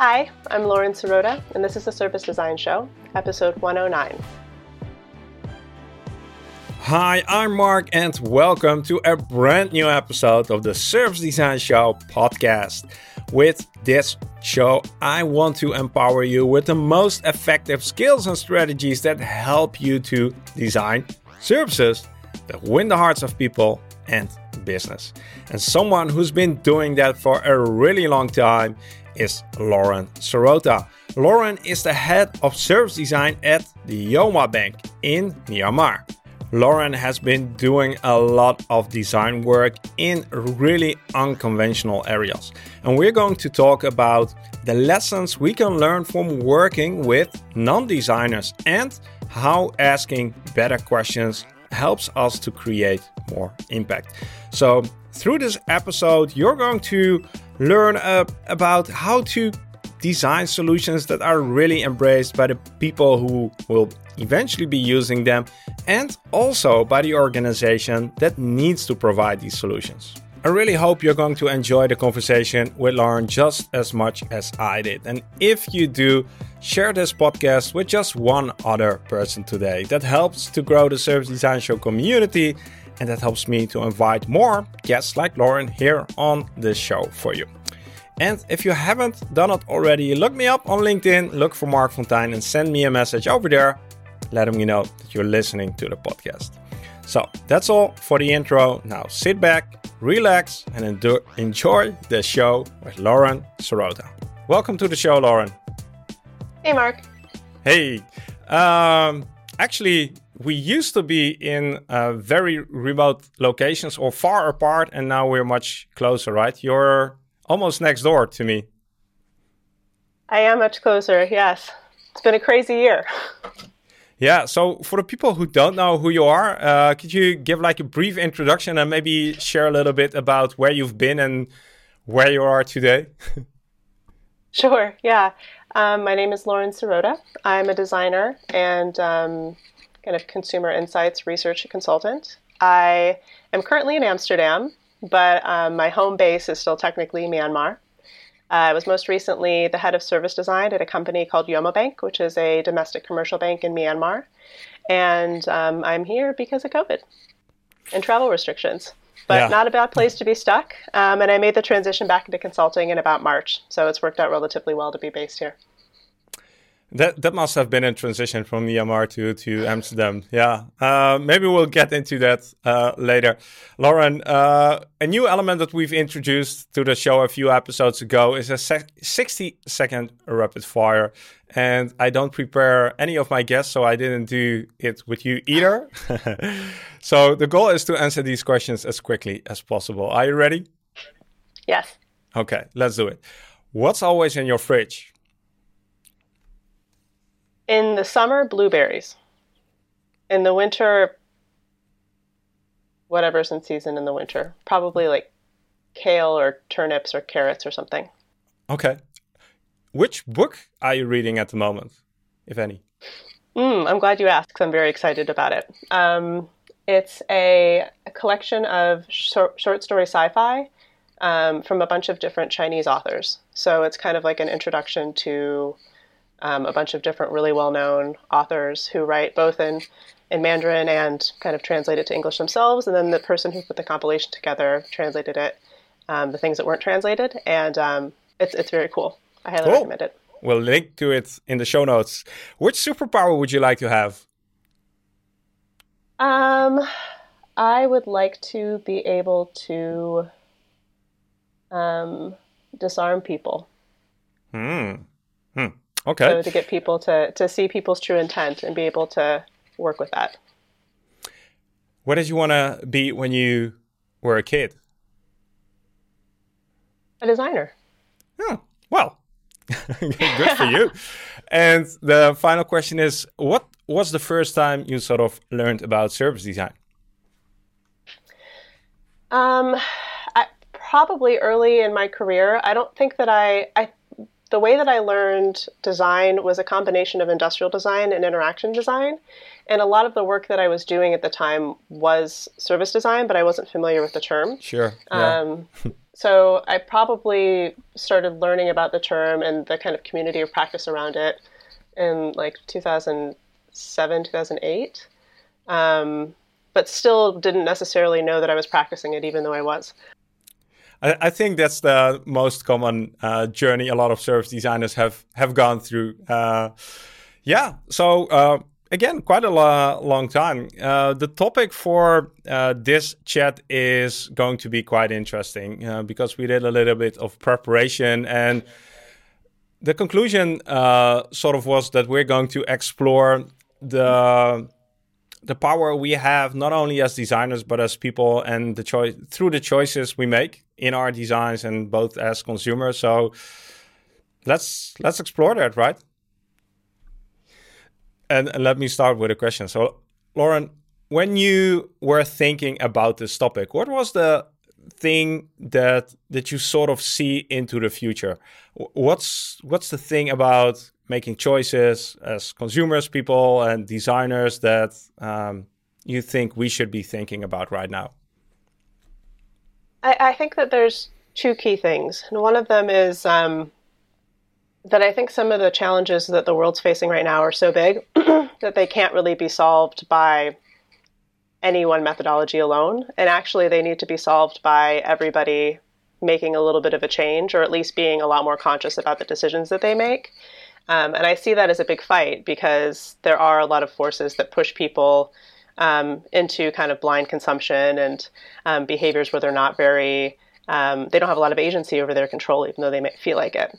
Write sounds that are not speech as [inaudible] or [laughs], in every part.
Hi, I'm Lauren Sirota, and this is the Service Design Show, episode 109. Hi, I'm Marc, and welcome to a brand new episode of the Service Design Show podcast. With this show, I want to empower you with the most effective skills and strategies that help you to design services that win the hearts of people and business. And someone who's been doing that for a really long time is Lauren Sirota. Lauren is the head of service design at the Yoma Bank in Myanmar. Lauren has been doing a lot of design work in really unconventional areas. And we're going to talk about the lessons we can learn from working with non designers and how asking better questions helps us to create more impact. So, through this episode, you're going to learn uh, about how to design solutions that are really embraced by the people who will eventually be using them and also by the organization that needs to provide these solutions. I really hope you're going to enjoy the conversation with Lauren just as much as I did. And if you do, share this podcast with just one other person today. That helps to grow the Service Design Show community and that helps me to invite more guests like Lauren here on this show for you. And if you haven't done it already, look me up on LinkedIn, look for Marc Fonteijn, and send me a message over there, letting me know that you're listening to the podcast. So that's all for the intro. Now sit back, relax, and enjoy the show with Lauren Sirota. Welcome to the show, Lauren. Hey, Mark. Hey. Um, actually, we used to be in uh, very remote locations or far apart, and now we're much closer, right? You're almost next door to me. I am much closer, yes. It's been a crazy year. Yeah, so for the people who don't know who you are, uh, could you give like a brief introduction and maybe share a little bit about where you've been and where you are today? [laughs] sure, yeah. Um, my name is Lauren Sirota. I'm a designer and um, kind of consumer insights research consultant. I am currently in Amsterdam, but um, my home base is still technically Myanmar. Uh, I was most recently the head of service design at a company called Yoma Bank, which is a domestic commercial bank in Myanmar. And um, I'm here because of COVID and travel restrictions, but yeah. not a bad place to be stuck. Um, and I made the transition back into consulting in about March. So it's worked out relatively well to be based here. That that must have been a transition from Myanmar to to Amsterdam. Yeah, uh, maybe we'll get into that uh, later. Lauren, uh, a new element that we've introduced to the show a few episodes ago is a sixty second rapid fire, and I don't prepare any of my guests, so I didn't do it with you either. [laughs] so the goal is to answer these questions as quickly as possible. Are you ready? Yes. Okay, let's do it. What's always in your fridge? In the summer, blueberries. In the winter, whatever's in season in the winter. Probably like kale or turnips or carrots or something. Okay. Which book are you reading at the moment, if any? Mm, I'm glad you asked because I'm very excited about it. Um, it's a, a, collection of short, short story sci fi um, from a bunch of different Chinese authors. So it's kind of like an introduction to um, a bunch of different really well-known authors who write both in in Mandarin and kind of translate it to English themselves, and then the person who put the compilation together translated it, um, the things that weren't translated, and um, it's it's very cool. I highly cool. recommend it. We'll link to it in the show notes. Which superpower would you like to have? Um, I would like to be able to um, disarm people. Hmm. Hmm. Okay. So to get people to to see people's true intent and be able to work with that. What did you want to be when you were a kid? A designer. Oh, well, [laughs] good for you. And the final question is what was the first time you sort of learned about service design? Um, I, probably early in my career. I don't think that I, I the way that I learned design was a combination of industrial design and interaction design. And a lot of the work that I was doing at the time was service design, but I wasn't familiar with the term. Sure. Yeah. Um, [laughs] So I probably started learning about the term and the kind of community of practice around it in like 2007, 2008. Um, but still didn't necessarily know that I was practicing it, even though I was. I, think that's the most common uh, journey a lot of service designers have have gone through. Uh, yeah, so uh, again, quite a lo- long time. Uh, the topic for uh, this chat is going to be quite interesting uh, because we did a little bit of preparation and the conclusion sort of was that we're going to explore the the power we have not only as designers but as people and the choice through the choices we make in our designs and both as consumers so let's let's explore that right and, and let me start with a question. So, Lauren, when you were thinking about this topic, what was the thing that that you sort of see into the future? What's what's the thing about making choices as consumers, people, and designers that um, you think we should be thinking about right now? I, I think that there's two key things, and one of them is um, that I think some of the challenges that the world's facing right now are so big [clears throat] that they can't really be solved by any one methodology alone. And actually, they need to be solved by everybody making a little bit of a change or at least being a lot more conscious about the decisions that they make. Um, and I see that as a big fight because there are a lot of forces that push people um, into kind of blind consumption and um, behaviors where they're not very, um, they don't have a lot of agency over their control, even though they may feel like it.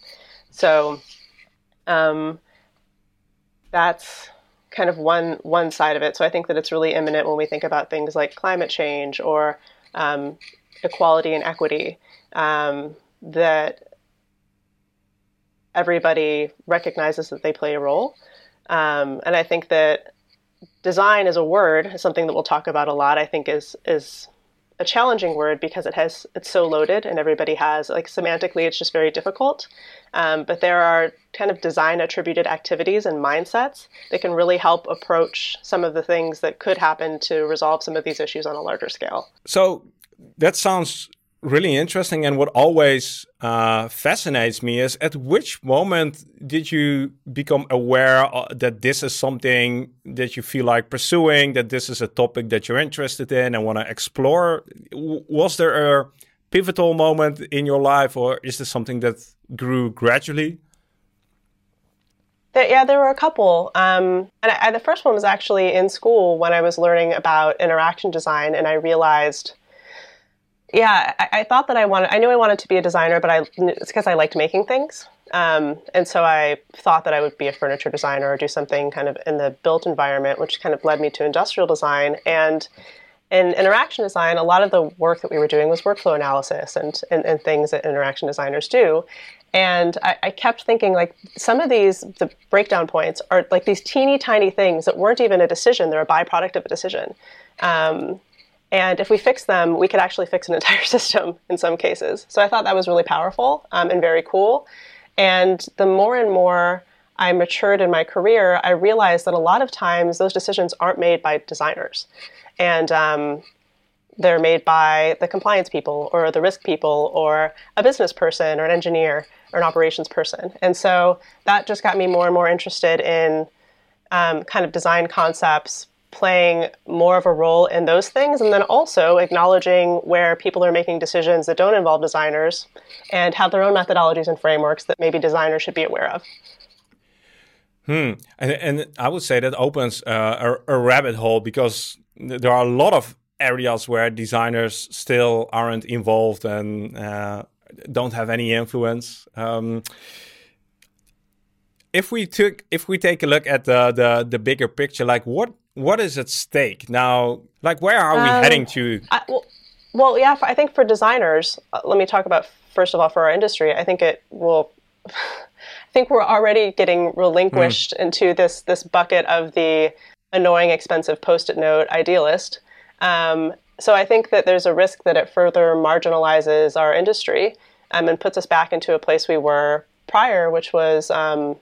So um, that's kind of one one side of it. So I think that it's really imminent when we think about things like climate change or um, equality and equity. That everybody recognizes that they play a role, um, and I think that design as a word is something that we'll talk about a lot. I think is is a challenging word because it has it's so loaded and everybody has like semantically it's just very difficult um, but there are kind of design attributed activities and mindsets that can really help approach some of the things that could happen to resolve some of these issues on a larger scale so that sounds really interesting. And what always uh, fascinates me is at which moment did you become aware uh, that this is something that you feel like pursuing, that this is a topic that you're interested in and want to explore? Was there a pivotal moment in your life, or is this something that grew gradually? Yeah, there were a couple. Um, and I, the first one was actually in school when I was learning about interaction design, and I realized yeah, I, I, thought that I wanted. I knew I wanted to be a designer, but I it's because I liked making things, um, and so I thought that I would be a furniture designer or do something kind of in the built environment, which kind of led me to industrial design and. In interaction design, a lot of the work that we were doing was workflow analysis and, and, and things that interaction designers do. And I, I, kept thinking, like, some of these, the breakdown points are like these teeny tiny things that weren't even a decision, they're a byproduct of a decision. Um, and if we fix them, we could actually fix an entire [laughs] system in some cases. So I thought that was really powerful um, and very cool. And the more and more I matured in my career, I realized that a lot of times those decisions aren't made by designers. And um, they're made by the compliance people or the risk people or a business person or an engineer or an operations person. And so that just got me more and more interested in um, kind of design concepts playing more of a role in those things, and then also acknowledging where people are making decisions that don't involve designers and have their own methodologies and frameworks that maybe designers should be aware of. Hmm. And, and I would say that opens uh, a, a rabbit hole because there are a lot of areas where designers still aren't involved and uh, don't have any influence. Um, if we took if we take a look at the the, the bigger picture, like what what is at stake now? Like, where are we um, heading to? I, well, well, yeah, I think for designers, uh, let me talk about first of all for our industry. I think it will. [laughs] I think we're already getting relinquished mm. into this this bucket of the annoying, expensive post-it note idealist. Um, so I think that there's a risk that it further marginalizes our industry um, and puts us back into a place we were prior, which was um,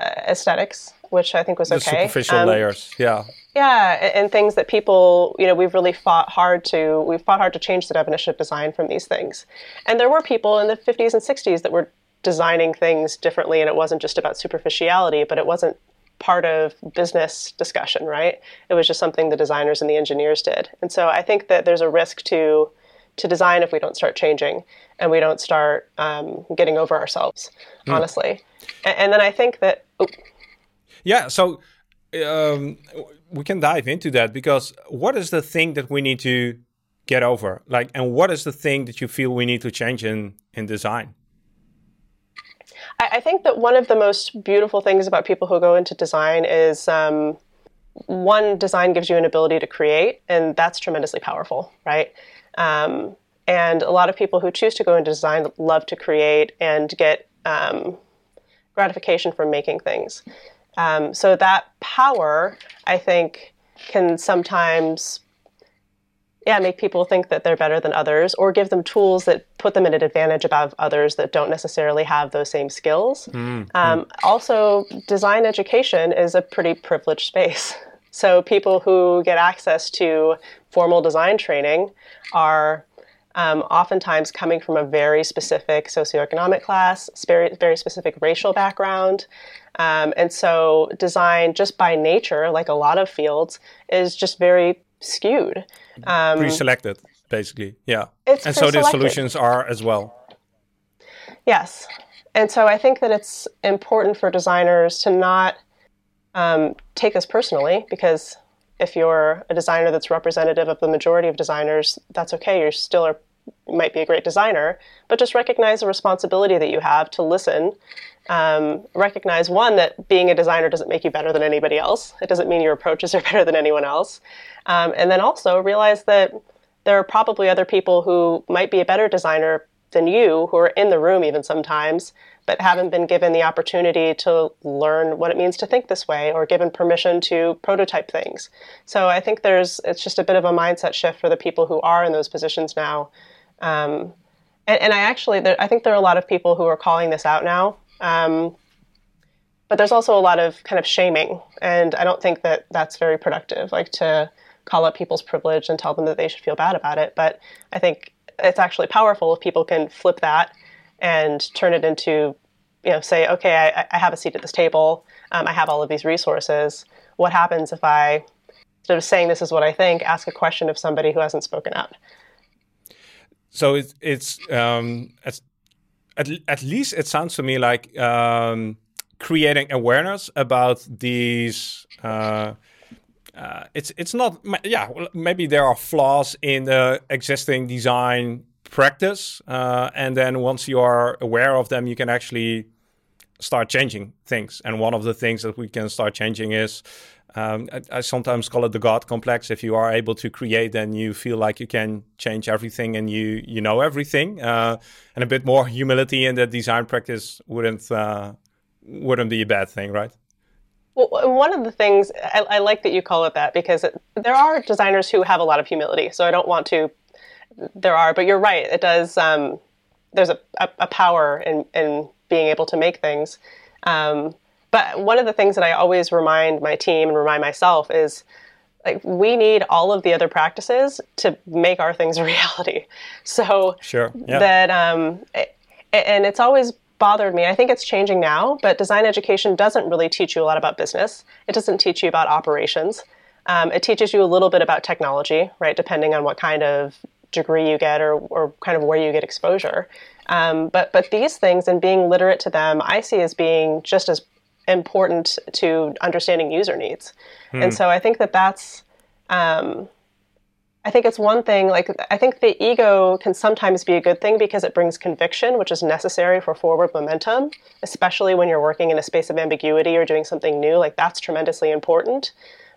aesthetics which I think was the okay. superficial um, layers, yeah. Yeah, and, and, things that people, you know, we've really fought hard to, we've fought hard to change the definition of design from these things. And there were people in the 50s and 60s that were designing things differently, and it wasn't just about superficiality, but it wasn't part of business discussion, right? It was just something the designers and the engineers did. And so I think that there's a risk to to design if we don't start changing and we don't start um, getting over ourselves, mm. honestly. And, and, then I think that. Oh. Yeah. So. Um, we can dive into that because what is the thing that we need to get over like and what is the thing that you feel we need to change in in design I, I think that one of the most beautiful things about people who go into design is um, one design gives you an ability to create, and that's tremendously powerful, right? Um, and a lot of people who choose to go into design love to create and get um, gratification from making things. Um, so that power, I think, can sometimes yeah, make people think that they're better than others or give them tools that put them at an advantage above others that don't necessarily have those same skills. Mm, um, Also, design education is a pretty privileged space. [laughs] So, people who get access to formal design training are um, oftentimes coming from a very specific socioeconomic class, very, very specific racial background. Um, and so, design, just by nature, like a lot of fields, is just very skewed. Um, Pre-selected, basically, yeah. It's and so the solutions are as well. Yes, and so I think that it's important for designers to not um, take this personally because if you're a designer that's representative of the majority of designers, that's okay. You're still a, you might be a great designer, but just recognize the responsibility that you have to listen um, recognize one that being a designer doesn't make you better than anybody else. It doesn't mean your approaches are [laughs] better than anyone else. Um, and then also realize that there are probably other people who might be a better designer than you who are in the room even sometimes but haven't been given the opportunity to learn what it means to think this way or given permission to prototype things so i think there's it's just a bit of a mindset shift for the people who are in those positions now um, and, and, i actually there, i think there are a lot of people who are calling this out now um, but there's also a lot of kind of shaming, and I don't think that that's very productive. Like to call out people's privilege and tell them that they should feel bad about it. But I think it's actually powerful if people can flip that and turn it into, you know, say, okay, I, I have a seat at this table. Um, I have all of these resources. What happens if I, instead of saying this is what I think, ask a question of somebody who hasn't spoken out? So it's it's um, it's at, at least it sounds to me like um, creating awareness about these. Uh, uh, it's it's not yeah maybe there are flaws in the existing design practice uh, and then once you are aware of them you can actually start changing things and one of the things that we can start changing is um, I, I, sometimes call it the God complex. If you are able to create, then you feel like you can change everything and you you know everything. Uh, and a bit more [laughs] humility in the design practice wouldn't uh, wouldn't be a bad thing, right? Well, one of the things I, I like that you call it that because it, there are designers who have a lot of humility. So I don't want to. There are, but you're right. It does. Um, there's a, a, a, power in in being able to make things. Um, but one of the things that I always remind my team and remind myself is like we need all of the other practices to make our things a [laughs] reality. So sure, yeah. that um, and it's always bothered me. I think it's changing now, but design education doesn't really teach you a lot about business. It doesn't teach you about operations. Um, it teaches you a little bit about technology, right? Depending on what kind of degree you get or, or kind of where you get exposure. Um, but but these things and being literate to them, I see as being just as important to understanding user needs. Hmm. And so I think that that's, um, I think it's one thing, like, I think the ego can sometimes be a good thing because it brings conviction, which is necessary for forward momentum, especially when you're working in a space of ambiguity or doing something new. Like, that's tremendously important,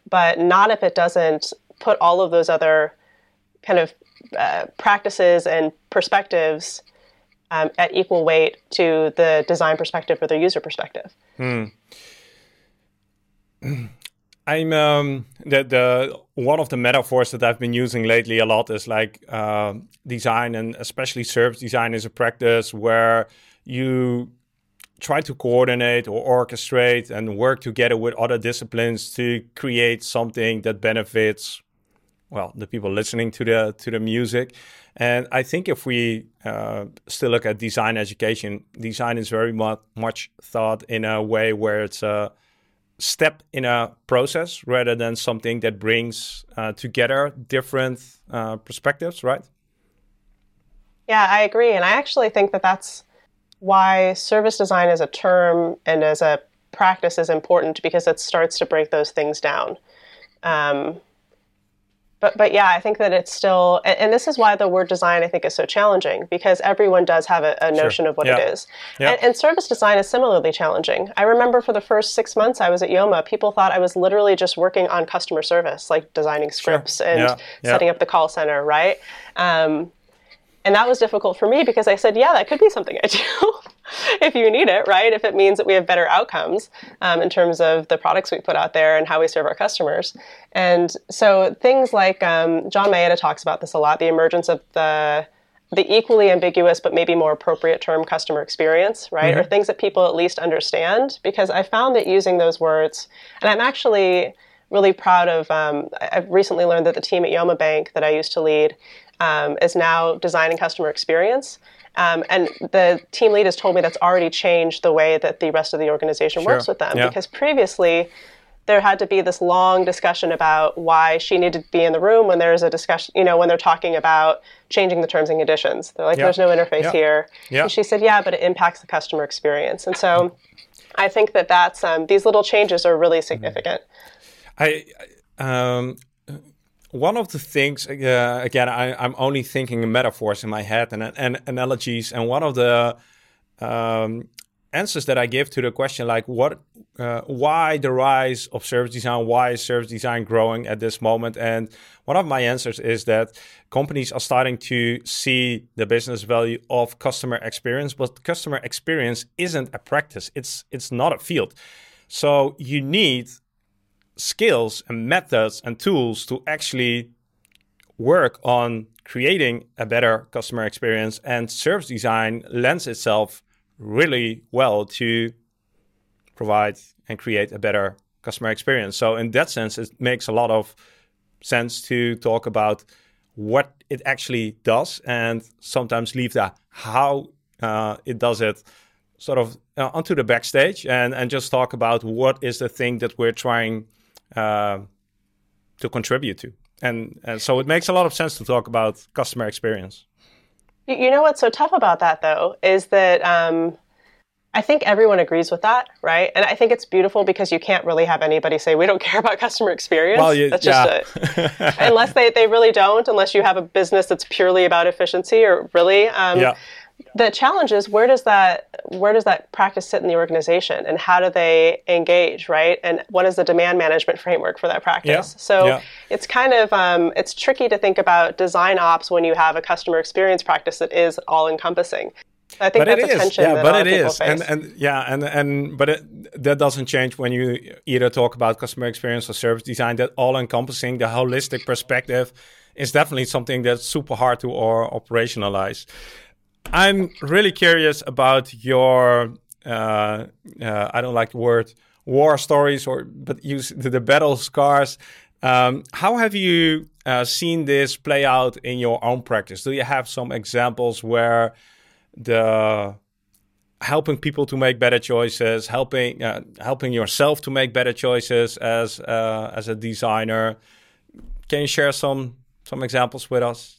but not if it doesn't put all of those other kind of uh, practices and perspectives um, at equal weight to the design perspective or the user perspective. Hmm. [clears throat] I'm um, the the one of the metaphors that I've been using lately a lot is like uh, design and especially service design is a practice where you try to coordinate or orchestrate and work together with other disciplines to create something that benefits well the people listening to the to the music. And i think if we uh, still look at design education design is very much much thought in a way where it's a step in a process rather than something that brings uh, together different uh, perspectives right? Yeah i agree. And i actually think that that's why service design as a term and as a practice is important because it starts to break those things down. Um, but but yeah, I think that it's still, and, and, this is why the word design I think is so challenging because everyone does have a, a notion sure. of what yeah. it is, yeah. and, and, service design is similarly challenging. I remember for the first six months I was at Yoma, people thought I was literally just working on customer service, like designing scripts sure. and yeah. setting up the call center, right? Um, and that was difficult for me because I said, yeah, that could be something I do [laughs] if you need it, right? If it means that we have better outcomes um, in terms of the products we put out there and how we serve our customers. And so things like um, John Maeda talks about this a lot the emergence of the the equally ambiguous but maybe more appropriate term customer experience, right? Mm-hmm. Or things that people at least understand. Because I found that using those words, and I'm actually really proud of, um, I've recently learned that the team at Yoma Bank that I used to lead um, is now designing customer experience. Um, and the team lead has told me that's already changed the way that the rest of the organization sure. works with them. Yeah. Because previously, there had to be this long discussion about why she needed to be in the room when there's a discussion, you know, when they're talking about changing the terms and conditions. They're like, yep. there's no interface yep. here. Yep. And she said, yeah, but it impacts the customer experience. And so I think that that's, um, these little changes are really significant. I, um, one of the things uh, again I, am only thinking metaphors in my head and, and analogies and one of the um, answers that i give to the question like what uh, why the rise of service design? Why is service design growing at this moment? And one of my answers is that companies are starting to see the business value of customer experience but customer experience isn't a practice. It's it's not a field. So you need skills and methods and tools to actually work on creating a better customer experience and service design lends itself really well to provide and create a better customer experience. So in that sense it makes a lot of sense to talk about what it actually does and sometimes leave the how uh, it does it sort of uh, onto the backstage and, and just talk about what is the thing that we're trying uh, to contribute to. And, and so it makes a lot of sense to talk about customer experience. You know what's so tough about that, though, is that um, I think everyone agrees with that, right? And I think it's beautiful because you can't really have anybody say we don't [laughs] care about customer experience. Well, you, that's just yeah. a, [laughs] unless they, they really don't, unless you have a business that's purely about efficiency or really. Um, yeah the challenge is where does that where does that practice sit in the organization and how do they engage right and what is the demand management framework for that practice yeah. so yeah. it's kind of um, it's tricky to think about design ops when you have a customer experience practice that is all encompassing I think but that's a tension yeah, but it is, and and yeah, and and but it, that doesn't change when you either talk about customer experience or service design. That all encompassing, the holistic perspective, is definitely something that's super hard to or operationalize. I'm really curious about your. Uh, uh, I don't like the word war stories, or but use the, the battle scars. Um, how have you uh, seen this play out in your own practice? Do you have some examples where the helping people to make better choices, helping uh, helping yourself to make better choices as uh, as a designer? Can you share some some examples with us?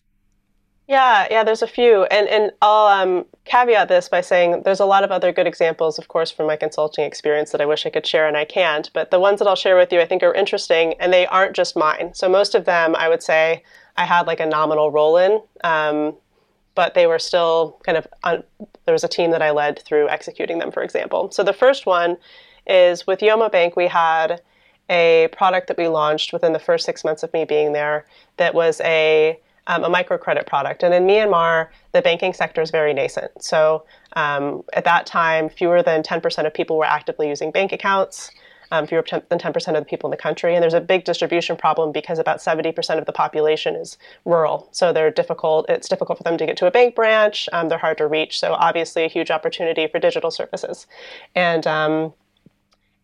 Yeah, yeah, there's a few. And, and I'll um, caveat this by saying there's a lot of other good examples, of course, from my consulting experience that I wish I could share and I can't. But the ones that I'll share with you I think are interesting and they aren't just mine. So most of them, I would say, I had like a nominal role in, um, but they were still kind of, un- there was a team that I led through executing them, for example. So the first one is with Yoma Bank, we had a product that we launched within the first six months of me being there that was a um, a microcredit product. And in Myanmar, the banking sector is very nascent. So um, at that time, fewer than 10% of people were actively using bank accounts. um, fewer than 10% of the people in the country. And there's a big distribution problem because about 70% of the population is rural. So they're difficult. It's difficult for them to get to a bank branch. Um, they're hard to reach. So obviously a huge opportunity for digital services. And um,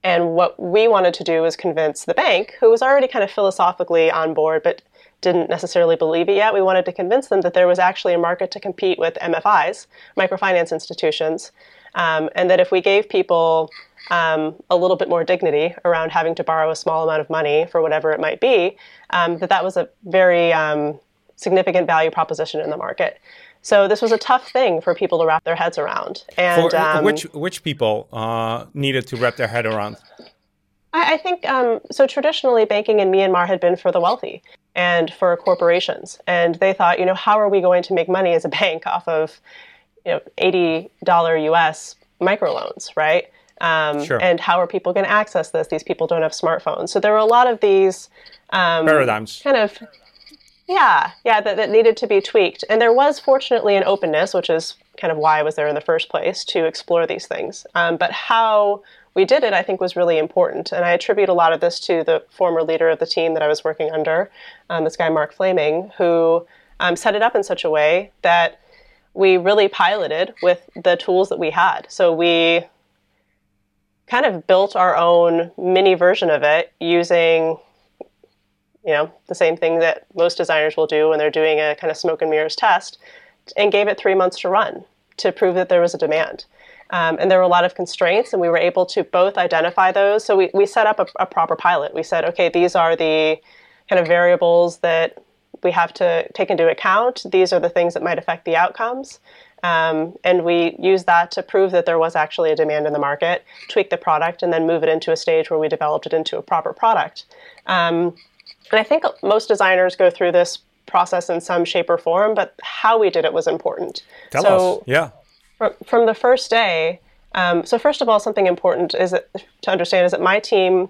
and what we wanted to do was convince the bank, who was already kind of philosophically on board, but didn't necessarily believe it yet. We wanted to convince them that there was actually a market to compete with MFIs, microfinance institutions, um, and that if we gave people um, a little bit more dignity around having to borrow a small amount of money for whatever it might be, um, that that was a very um, significant value proposition in the market. So this was a tough thing for people to wrap their heads around. And for, um, which which people uh, needed to wrap their head around? I, I think um, so. Traditionally, banking in Myanmar had been for the wealthy and for corporations, and they thought, you know, how are we going to make money as a bank off of you know, $80 US microloans, right? Um, sure. And how are people going to access this? These people don't have smartphones. So there were a lot of these um, paradigms. Kind of, yeah, yeah, that, that needed to be tweaked. And there was fortunately an openness, which is kind of why I was there in the first place, to explore these things. Um, but how we did it, I think, was really important. And I attribute a lot of this to the former leader of the team that I was working under, um, this guy, Mark Flaming, who um, set it up in such a way that we really piloted with the tools that we had. So we kind of built our own mini version of it using you know the same thing that most designers will do when they're doing a kind of smoke and mirrors test and gave it three months to run to prove that there was a demand um, and there were a lot of constraints and we were able to both identify those so we, we set up a, a proper pilot we said okay these are the kind of variables that we have to take into account. These are the things that might affect the outcomes. Um, and we use that to prove that there was actually a demand in the market, tweak the product, and then move it into a stage where we developed it into a proper product. Um, and I think most designers go through this process in some shape or form, but how we did it was important. Tell so us. Yeah. From, from the first day, um, so first of all, something important is that, to understand is that my team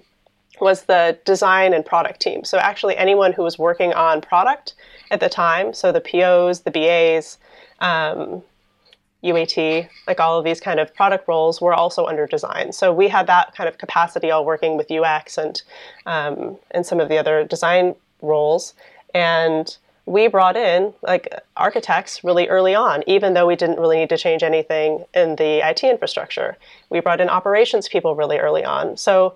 was the design and product team. So actually, anyone who was working on product at the time, so the POs, the BAs, um, UAT, like all of these kind of product roles, were also under design. So we had that kind of capacity all working with UX and um, and some of the other design roles, and we brought in like architects really early on, even though we didn't really need to change anything in the IT infrastructure. We brought in operations people really early on. So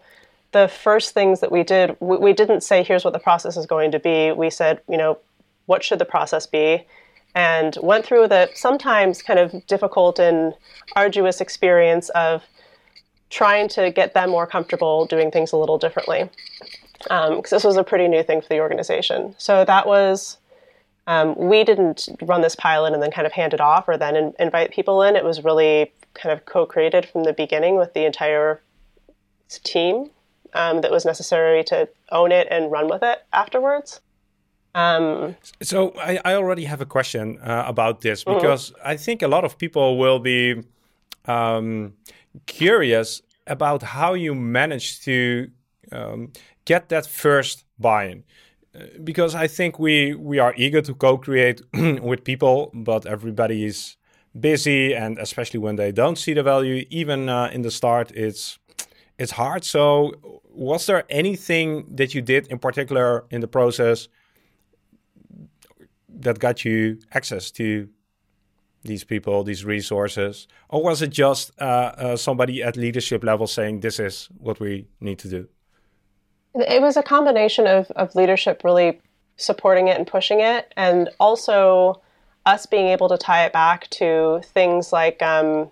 the first things that we did, we, we, didn't say, here's what the process is going to be. We said, you know, what should the process be? And went through the sometimes kind of difficult and arduous experience of trying to get them more comfortable doing things a little differently. Because um, this was a pretty new thing for the organization. So that was, um, we didn't run this pilot and then kind of hand it off or then in, invite people in. It was really kind of co created from the beginning with the entire team um, that was necessary to own it and run with it afterwards. Um, so I, I, already have a question uh, about this mm-hmm. because mm-hmm. I think a lot of people will be um, curious about how you managed to um, get that first buy-in. Because I think we we are eager to co-create [clears throat] with people, but everybody is busy, and especially when they don't see the value, even uh, in the start, it's it's hard. So was there anything that you did in particular in the process that got you access to these people, these resources, or was it just uh, uh, somebody at leadership level saying this is what we need to do? It was a combination of, of leadership really supporting it and pushing it, and also us being able to tie it back to things like um,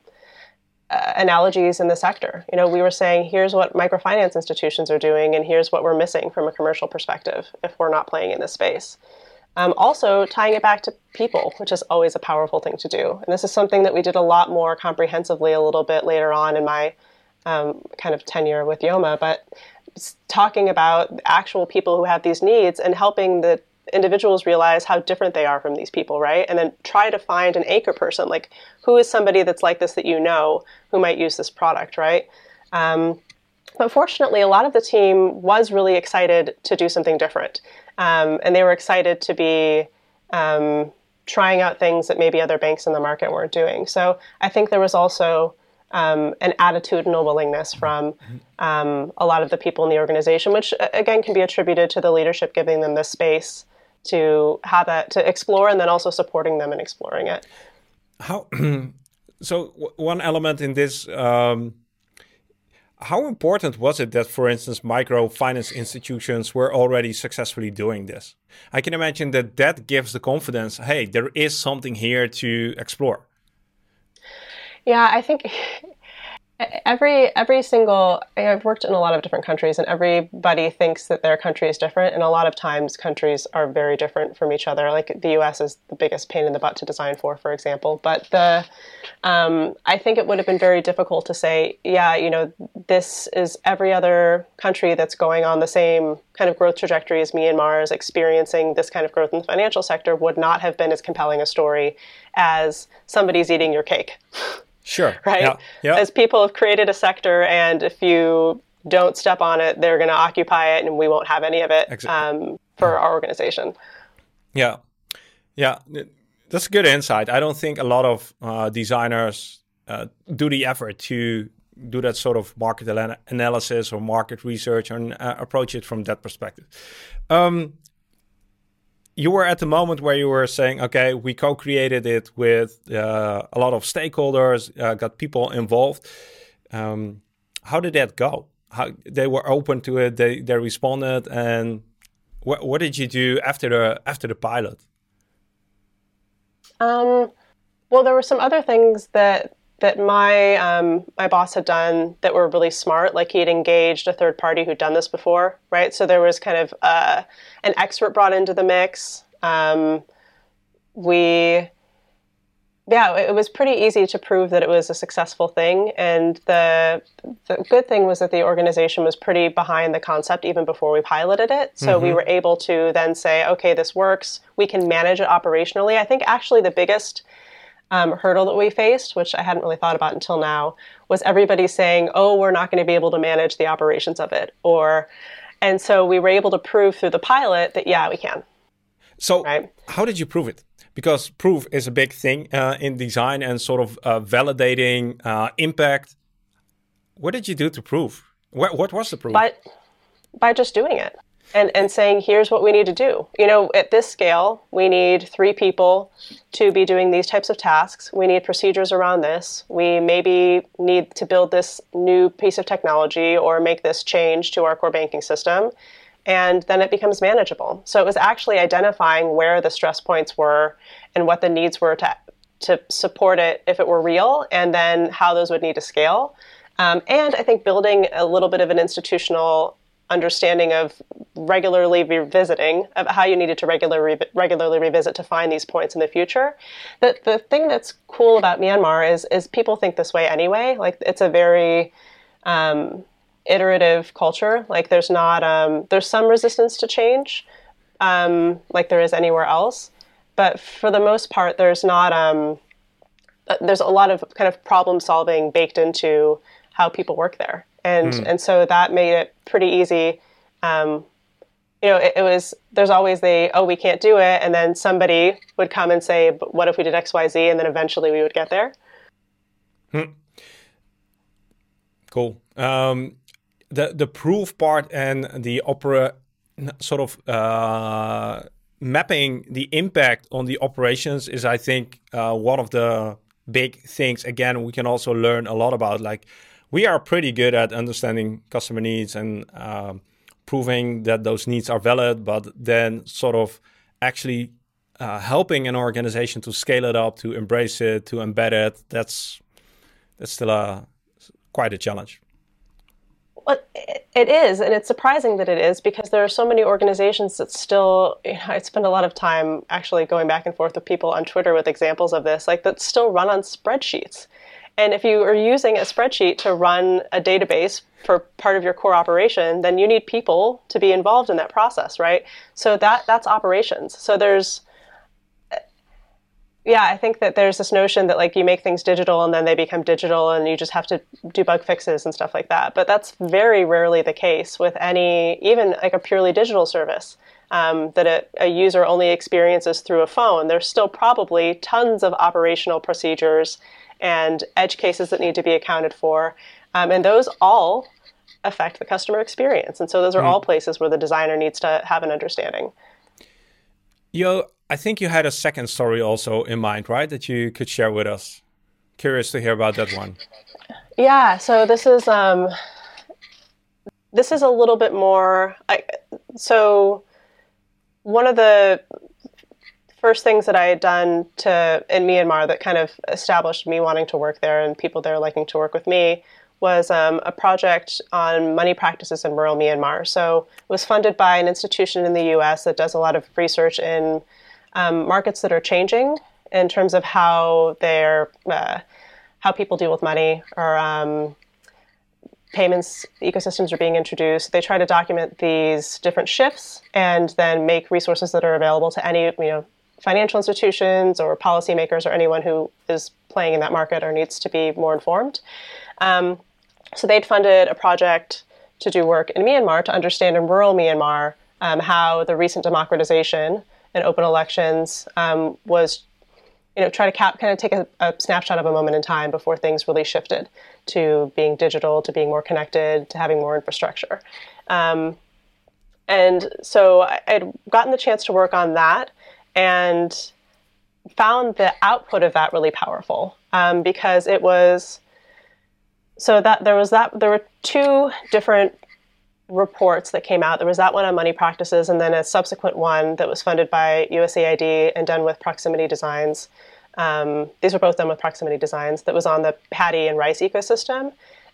uh, analogies in the sector. You know, we were saying here's what microfinance institutions are doing, and here's what we're missing from a commercial perspective if we're not playing in this space. Um, also, tying it back to people, which is always a powerful thing to do. And this is something that we did a lot more comprehensively a little bit later on in my um, kind of tenure with Yoma, but talking about actual people who have these needs and helping the individuals realize how different they are from these people, right? And then try to find an anchor person, like who is somebody that's like this that you know who might use this product, right? Um, but fortunately, a lot of the team was really excited to do something different. Um, and they were excited to be um, trying out things that maybe other banks in the market weren't doing. So I think there was also um, an attitudinal willingness from um, a lot of the people in the organization, which again can be attributed to the leadership giving them the space to have that to explore and then also supporting them in exploring it. How [clears throat] so? One element in this. Um, how important was it that, for instance, microfinance institutions were already successfully doing this? I can imagine that that gives the confidence. Hey, there is something here to explore. Yeah, I think every every single I've worked in a lot of different countries and everybody thinks that their country is different. And a lot of times countries are very different from each other. Like the US is the biggest pain in the butt to design for for example. But the um, I think it would have been very difficult to say yeah you know this is every other country that's going on the same kind of growth trajectory as Myanmar is experiencing this kind of growth in the financial sector would not have been as compelling a story as somebody's eating your cake [laughs] Sure. [laughs] Right? Yeah. Yeah. As people have created a sector, and if you don't step on it, they're going to occupy it, and we won't have any of it exactly. um, for our organization. Yeah. Yeah. That's a good insight. I don't think a lot of uh, designers uh, do the effort to do that sort of market analysis or market research and uh, approach it from that perspective. Um, you were at the moment where you were saying, okay, we co-created it with uh, a lot of stakeholders, uh, got people involved. Um, how did that go? How they were open to it, they they responded, and what what did you do after the after the pilot? Um, well, there were some other things that that my um, my boss had done that were really smart. Like he had engaged a third party who'd done this before, right? So there was kind of uh, an expert brought into the mix. Um, we, yeah, it was pretty easy to prove that it was a successful thing. And the the good thing was that the organization was pretty behind the concept even before we piloted it. So mm-hmm. we were able to then say, okay, this works. We can manage it operationally. I think actually the biggest um, hurdle that we faced, which I hadn't really thought about until now, was everybody saying, "Oh, we're not going to be able to manage the operations of it," or, and so we were able to prove through the pilot that yeah, we can. So, right? how did you prove it? Because proof is a big thing uh, in design and sort of uh, validating uh, impact. What did you do to prove? What, what was the proof? By, by just doing it and, and saying, here's what we need to do. You know, at this scale, we need three people to be doing these types of tasks. We need procedures around this. We maybe need to build this new piece of technology or make this change to our core banking system. And then it becomes manageable. So it was actually identifying where the stress points were and what the needs were to, to support it if it were real, and then how those would need to scale. Um, and I think building a little bit of an institutional understanding of regularly revisiting of how you needed to regularly regularly revisit to find these points in the future. The the thing that's cool about Myanmar is is people think this way anyway. Like it's a very um, iterative culture. Like there's not um, there's some resistance to change, um, like there is anywhere else, but for the most part, there's not. Um, uh, there's a lot of kind of problem solving baked into how people work there and mm. and so that made it pretty easy. Um, you know, it, it, was there's always the oh we can't do it, and then somebody would come and say, but what if we did X Y Z, and then eventually we would get there. Hmm. Cool. Um, the the proof part and the opera sort of uh, mapping the impact on the operations is, I think, uh, one of the big things. Again, we can also learn a lot about like we are pretty good at understanding customer needs and um, proving that those needs are valid, but then sort of actually uh, helping an organization to scale it up, to embrace it, to embed it. That's that's still a quite a challenge. Well, it is, and it's surprising that it is because there are so many organizations that still. You know, I spend a lot of time actually going back and forth with people on Twitter with examples of this, like that still run on spreadsheets. And if you are using a spreadsheet to run a database for part of your core operation, then you need people to be involved in that process, right? So that that's operations. So there's yeah, I think that there's this notion that like you make things digital and then they become digital and you just have to do bug fixes and stuff like that. But that's very rarely the case with any, even like a purely digital service um, that a, a, user only experiences through a phone. There's still probably tons of operational procedures and edge cases that need to be accounted for. Um, and those all affect the customer experience. And so those are mm. all places where the designer needs to have an understanding. Yo, I think you had a second story also in mind, right? That you could share with us. Curious to hear about that one. Yeah, so this is um, this is a little bit more. I, so one of the first things that I had done to in Myanmar that kind of established me wanting to work there and people there liking to work with me was um, a project on money practices in rural Myanmar. So it was funded by an institution in the U.S. that does a lot of research in um, markets that are changing in terms of how they're uh, how people deal with money or um, payments ecosystems are being introduced. They try to document these different shifts and then make resources that are available to any you know financial institutions or policymakers or anyone who is playing in that market or needs to be more informed. Um, so they'd funded a project to do work in Myanmar to understand in rural Myanmar um, how the recent democratization and open elections um, was, you know, try to cap, kind of take a, a, snapshot of a moment in time before things really shifted to being digital, to being more connected, to having more infrastructure. Um, and so I'd gotten the chance to work on that and found the output of that really powerful um, because it was so that there was that there were two different reports that came out. There was that one on money practices, and then a subsequent one that was funded by USAID and done with Proximity Designs. Um, these were both done with Proximity Designs. That was on the paddy and rice ecosystem.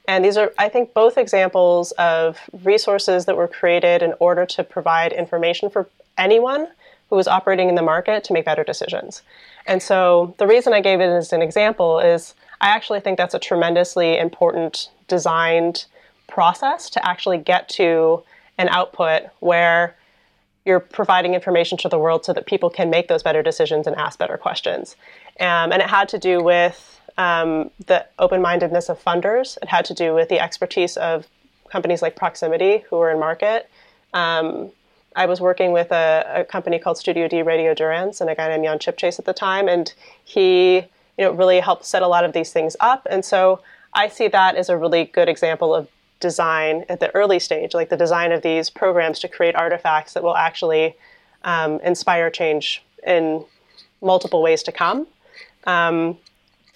And these are, I think, both examples of resources that were created in order to provide information for anyone who was operating in the market to make better decisions. And so the reason I gave it as an example is I actually think that's a tremendously important designed process to actually get to an output where you're providing information to the world so that people can make those better decisions and ask better questions. Um, and it had to do with um, the open mindedness of funders, it had to do with the expertise of companies like Proximity who were in market. Um, I was working with a, a, company called Studio D Radiodurans and a guy named Jan Chipchase at the time, and he you know really helped set a lot of these things up. And so I see that as a really good example of design at the early stage, like the design of these programs to create artifacts that will actually um, inspire change in multiple ways to come. Um,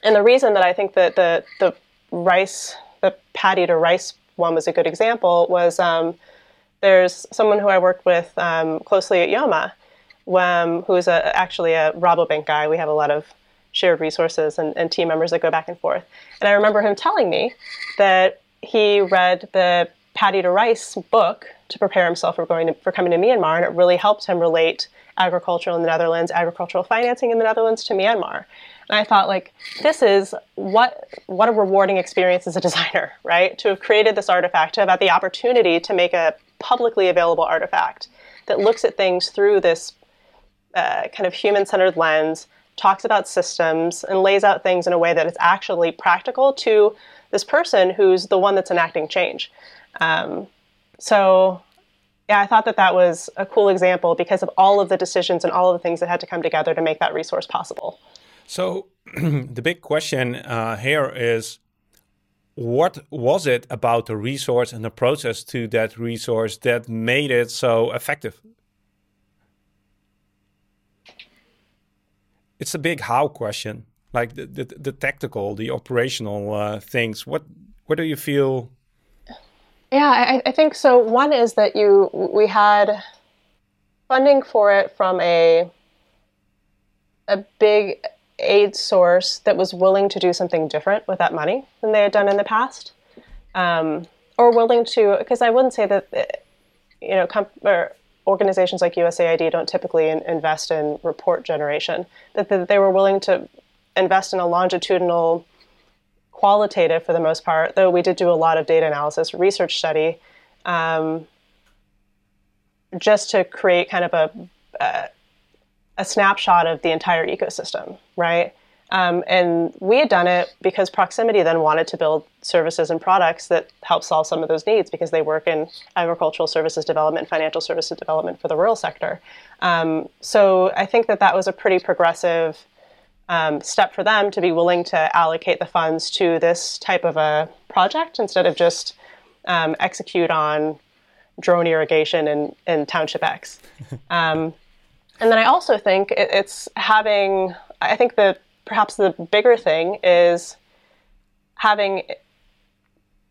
and the reason that I think that the the rice, the paddy to rice one was a good example was um, there's someone who I worked with um, closely at Yoma, um, who is a, actually a Rabobank guy. We have a lot of shared resources and, and team members that go back and forth. And I remember him telling me that he read the Paddy to Rice book to prepare himself for going to, for coming to Myanmar, and it really helped him relate agriculture in the Netherlands, agricultural financing in the Netherlands to Myanmar. And I thought, like, this is what what a rewarding experience as a designer, [laughs] right? To have created this artifact, to have had the opportunity to make a publicly available artifact that looks at things through this uh, kind of human-centered lens, talks about systems, and lays out things in a way that is actually practical to this person who's the one that's enacting change. Um, so, yeah, I thought that that was a cool example because of all of the decisions and all of the things that had to come together to make that resource possible. So, [clears throat] the big question uh, here is what was it about the resource and the process to that resource that made it so effective? It's a big how question like the, the, the tactical, the operational uh, things. What what do you feel? Yeah, I, I think so. One is that you we had funding for it from a a big aid source that was willing to do something different with that money than they had done in the past, um, or willing to. Because I wouldn't say that you know or organizations like USAID don't typically in, invest in report generation. That, that they were willing to invest in a longitudinal qualitative for the most part, though we did do a lot of data analysis, research study, um, just to create kind of a, a, a snapshot of the entire ecosystem, right? Um, and we had done it because Proximity then wanted to build services and products that help solve some of those needs because they work in agricultural services development, financial services development for the rural sector. Um, so I think that that was a pretty progressive um, step for them to be willing to allocate the funds to this type of a project instead of just um, execute on drone irrigation in, in Township X. [laughs] And then I also think it, it's having, I think that perhaps the bigger thing is having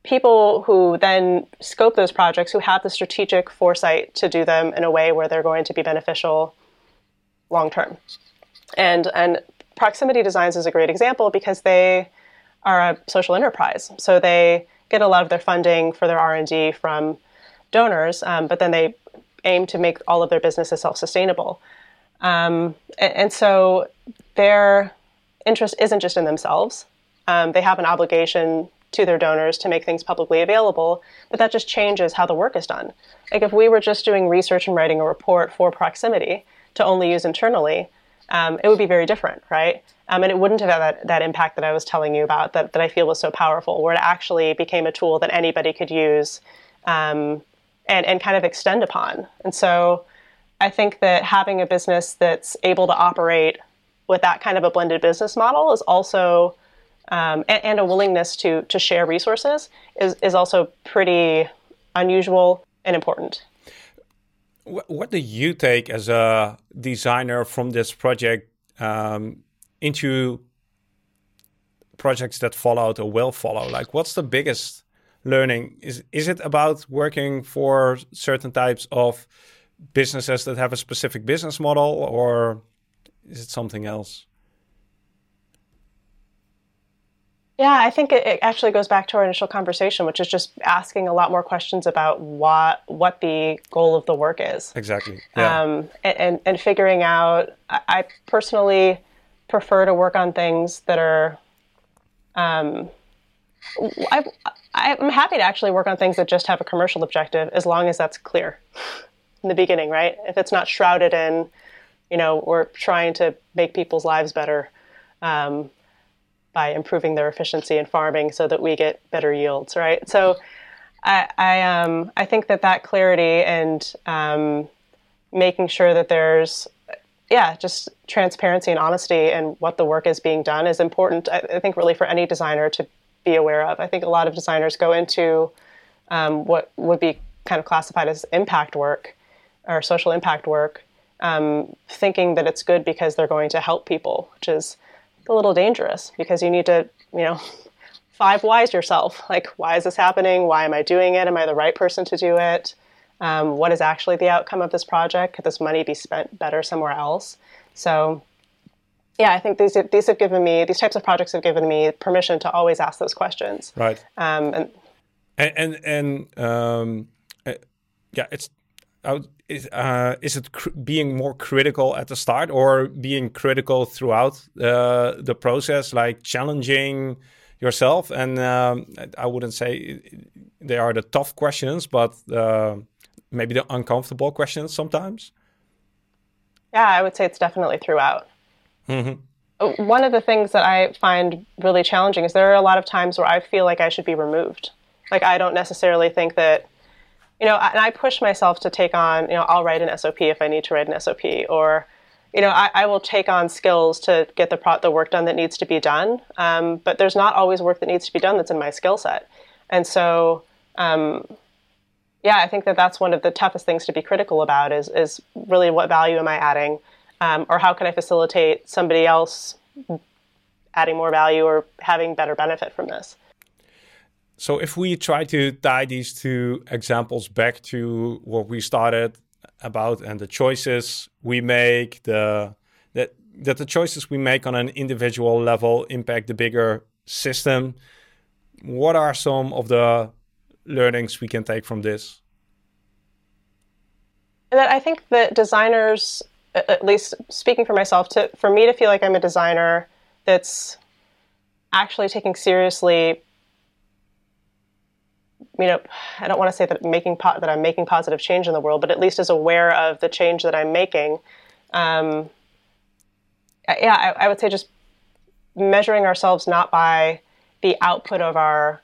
people who then scope those projects who have the strategic foresight to do them in a way where they're going to be beneficial long term. And and proximity designs is a great example because they are a social enterprise. So they get a lot of their funding for their R&D from donors, um, but then they aim to make all of their businesses self-sustainable. Um, and, and, so their interest isn't just in themselves. Um, they have an obligation to their donors to make things publicly available, but that just changes how the work is done. Like if we were just doing research and writing a report for proximity to only use internally, um, it would be very different, right? Um, and it wouldn't have had that, that impact that I was telling you about that, that I feel was so powerful, where it actually became a tool that anybody could use um, and, and kind of extend upon. And so I think that having a business that's able to operate with that kind of a blended business model is also um, and, and, a willingness to to share resources is is also pretty unusual and important. What do you take as a designer from this project um, into projects that followed or will follow? Like, what's the biggest learning? Is is it about working for certain types of businesses that have a specific business model, or is it something else? Yeah, I think it, actually goes back to our initial conversation, which is just asking a lot more questions about what what the goal of the work is. Exactly. Yeah. Um, and, and, and figuring out. I personally prefer to work on things that are. Um, I, I'm happy to actually work on things that just have a commercial objective, as long as that's clear in the beginning, right? If it's not shrouded in, you know, we're trying to make people's lives better. Um, by improving their efficiency in farming so that we get better yields, right? So I, I, um, I think that that clarity and um, making sure that there's, yeah, just transparency and honesty and what the work is being done is important, I, I, think, really for any designer to be aware of. I think a lot of designers go into um, what would be kind of classified as impact work or social impact work, um, thinking that it's good because they're going to help people, which is a little dangerous because you need to, you know, [laughs] five whys yourself. Like, why is this happening? Why am I doing it? Am I the right person to do it? Um, what is actually the outcome of this project? Could this money be spent better somewhere else? So, yeah, I think these these have given me these types of projects have given me permission to always ask those questions. Right. Um, and and and, and um, yeah, it's is, uh, is it being more critical at the start or being critical throughout uh, the process, like challenging yourself? And um, I wouldn't say they are the tough questions, but uh, maybe the uncomfortable questions sometimes. Yeah, I would say it's definitely throughout. Mm-hmm. One of the things that I find really challenging is there are a lot of times where I feel like I should be removed. Like I don't necessarily think that you know, and I push myself to take on, you know, I'll write an SOP if I need to write an SOP, or, you know, I, I will take on skills to get the pro- the work done that needs to be done. Um, but there's not always work that needs to be done that's in my skill set, and so, um, yeah, I think that that's one of the toughest things to be critical about is is really what value am I adding, um, or how can I facilitate somebody else adding more value or having better benefit from this. So if we try to tie these two examples back to what we started about and the choices we make, the that that the choices we make on an individual level impact the bigger system. What are some of the learnings we can take from this? That I think that designers, at least speaking for myself, to for me to feel like I'm a designer that's actually taking seriously you know, I don't want to say that making po- that I'm making positive change in the world, but at least is aware of the change that I'm making. Um, yeah, I, I, would say just measuring ourselves not by the output of our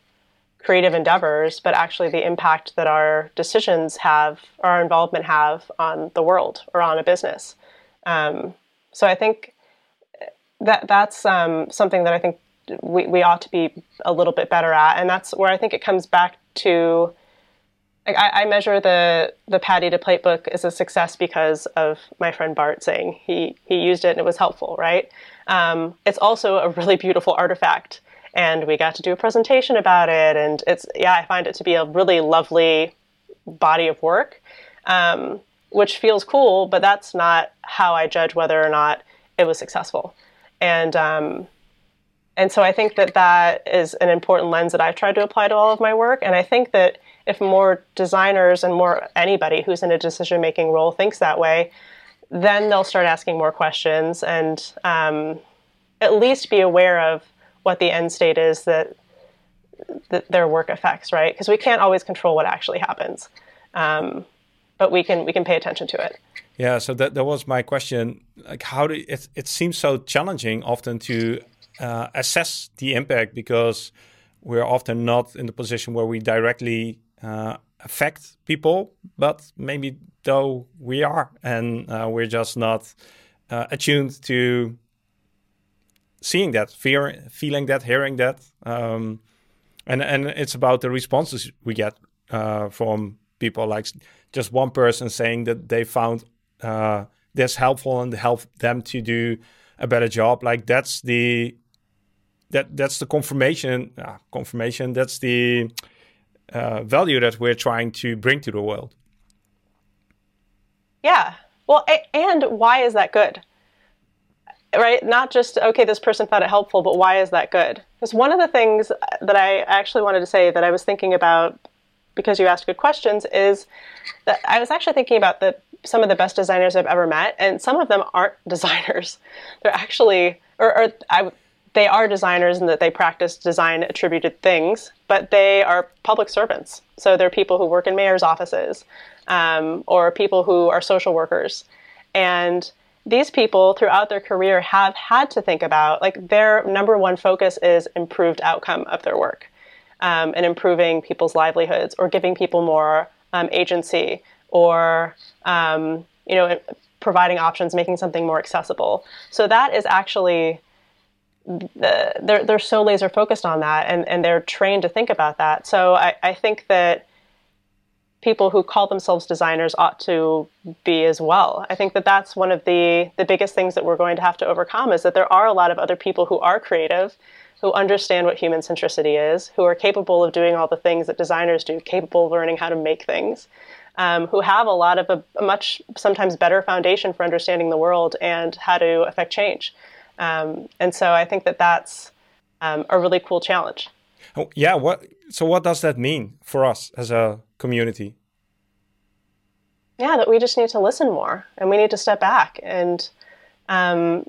creative endeavors, but actually the impact that our decisions have, our involvement have on the world or on a business. Um, so I think that that's um, something that I think we, we ought to be a little bit better at, and that's where I think it comes back to. I, I measure the the paddy to Plate book as a success because of my friend Bart saying he he used it and it was helpful, right? Um, it's also a really beautiful artifact, and we got to do a presentation about it, and it's yeah, I find it to be a really lovely body of work, um, which feels cool, but that's not how I judge whether or not it was successful and um, and so I think that that is an important lens that I've tried to apply to all of my work. And I think that if more designers and more anybody who's in a decision making role thinks that way, then they'll start asking more questions and um, at least be aware of what the end state is that, that their work affects, right? Because we can't always control what actually happens, um, but we can we can pay attention to it. Yeah, so that, that was my question. Like, how do it? It seems so challenging often to uh, assess the impact because we're often not in the position where we directly uh, affect people, but maybe though we are, and uh, we're just not uh, attuned to seeing that, fear, feeling that, hearing that, um, and and it's about the responses we get uh, from people, like just one person saying that they found uh, this helpful and help them to do a better job. Like that's the that that's the confirmation. Uh, confirmation. That's the uh, value that we're trying to bring to the world. Yeah. Well, and why is that good? Right? Not just, okay, this person found it helpful, but why is that good? Because one of the things that I actually wanted to say that I was thinking about because you asked good questions is that I was actually thinking about the some of the best designers I've ever met, and some of them aren't [laughs] designers. They're actually, or, or I, they are designers in that they practice design attributed things, but they are public servants. So they're people who work in mayor's offices um, or people who are social workers. And these people throughout their career have had to think about like their number one focus is improved outcome of their work um, and improving people's livelihoods or giving people more um, agency or um, you know providing options, making something more accessible. So that is actually the, they're they're so laser focused on that, and and they're trained to think about that. So I, I think that people who call themselves designers ought to be as well. I think that that's one of the the biggest things that we're going to have to overcome is that there are a lot of other people who are creative, who understand what human centricity is, who are capable of doing all the things that designers do, capable of learning how to make things um, who have a lot of a, a, much sometimes better foundation for understanding the world and how to affect change. Um, and so I think that that's um, a really cool challenge. Oh, yeah. What? So what does that mean for us as a community? Yeah, that we just need to listen more and we need to step back and um,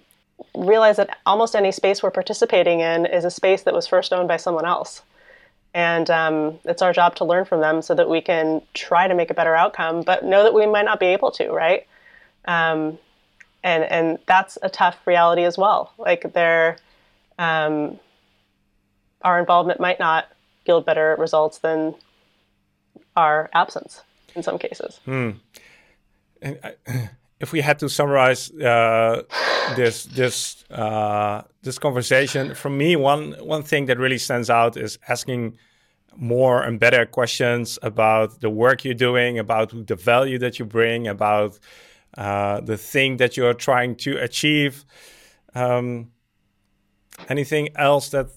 realize that almost any space we're participating in is a space that was first owned by someone else and um, it's our job to learn from them so that we can try to make a better outcome but know that we might not be able to right um, and and that's a tough reality as well like there um, our involvement might not yield better results than our absence in some cases hmm. and I, [clears throat] if we had to summarize uh, this this uh, this conversation, for me, one one thing that really stands out is asking more and better questions about the work you're doing, about the value that you bring, about uh, the thing that you're trying to achieve. Um, anything else that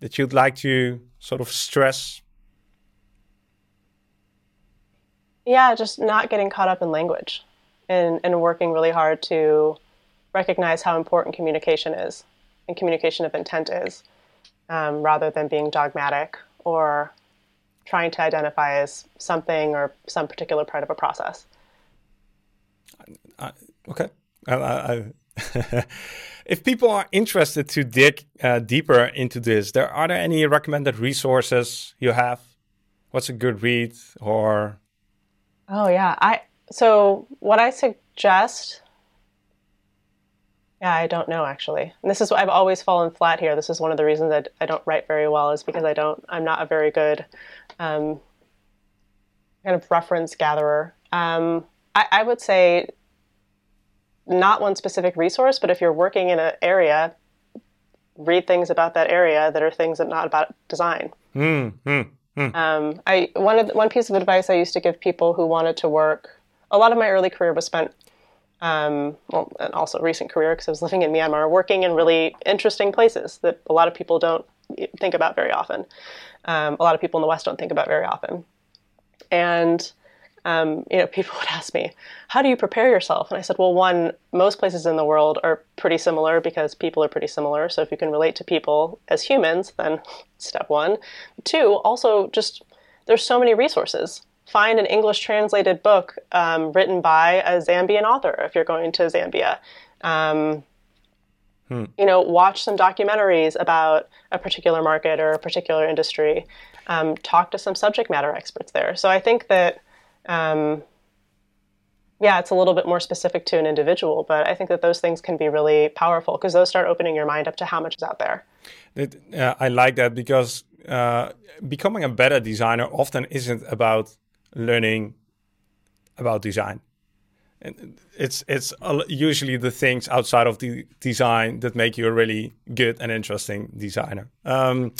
that you'd like to sort of stress? Yeah, just not getting caught up in language and, and working really hard to recognize how important communication is and communication of intent is, um, rather than being dogmatic or trying to identify as something or some particular part of a process. Uh, okay. [laughs] if people are interested to dig uh, deeper into this, there are there any recommended resources you have? What's a good read or? Oh yeah, I so what I suggest yeah, I don't know actually. And this is I've always fallen flat here. This is one of the reasons that I don't write very well is because I don't I'm not a very good um, kind of reference gatherer. Um, I, I, would say not one specific resource, but if you're working in an area, read things about that area that are things that not about design. Mm, mm, mm. Um, I one of the, one piece of advice I used to give people who wanted to work. A lot of my early career was spent, um, well, and also recent career because I was living in Myanmar, working in really interesting places that a lot of people don't think about very often. Um, a lot of people in the West don't think about very often, and um, you know, people [laughs] would ask me, "How do you prepare yourself?" And I said, "Well, one, most places in the world are pretty similar because people are pretty similar. So if you can relate to people as humans, then [laughs] step one. Two, also just there's so many resources. Find an English translated book um, written by a Zambian author if you're going to Zambia. Um, hmm. You know, watch some documentaries about a particular market or a particular industry. Um, talk to some subject matter experts there. So I think that um, yeah, it's a little bit more specific to an individual, but I think that those things can be really powerful because those start opening your mind up to how much is out there. Uh, I like that because uh, becoming a better designer often isn't about learning about design. It's it's usually the things outside of the design that make you a really good and interesting designer. Um,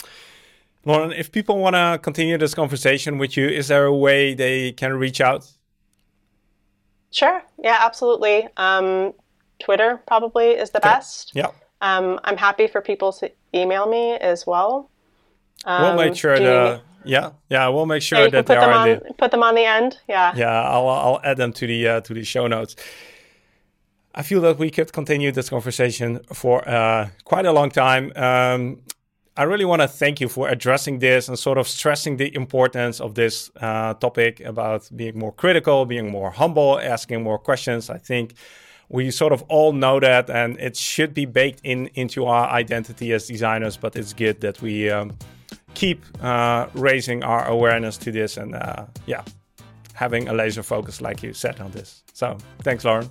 Lauren, if people want to continue this conversation with you, is there a way they can reach out? Sure. Yeah, absolutely. Um, Twitter probably is the okay. best. Yeah. Um, I'm happy for people to email me as well. Um, we'll make sure to. Yeah, yeah, we'll make sure yeah, that they are on, the, put them on the end. Yeah, yeah, I'll I'll add them to the uh, to the show notes. I feel that we could continue this conversation for uh, quite a long time. Um, I really want to thank you for addressing this and sort of stressing the importance of this uh, topic about being more critical, being more humble, asking more questions. I think we sort of all know that, and it should be baked in into our identity as designers. But it's good that we um, keep uh, raising our awareness to this, and uh, yeah, having a laser focus, like you said, on this. So, thanks, Lauren.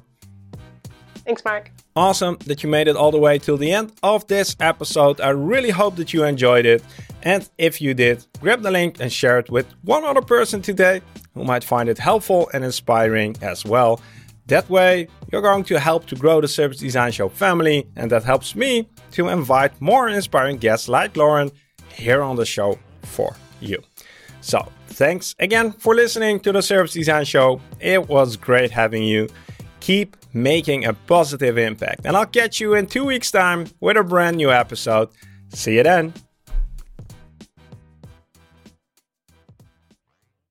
Thanks, Marc. Awesome that you made it all the way till the end of this episode. I really hope that you enjoyed it. And if you did, grab the link and share it with one other person today who might find it helpful and inspiring as well. That way, you're going to help to grow the Service Design Show family, and that helps me to invite more inspiring guests like Lauren here on the show for you. So, thanks again for listening to the Service Design Show. It was great having you keep making a positive impact. And I'll catch you in two weeks' time with a brand new episode. See you then.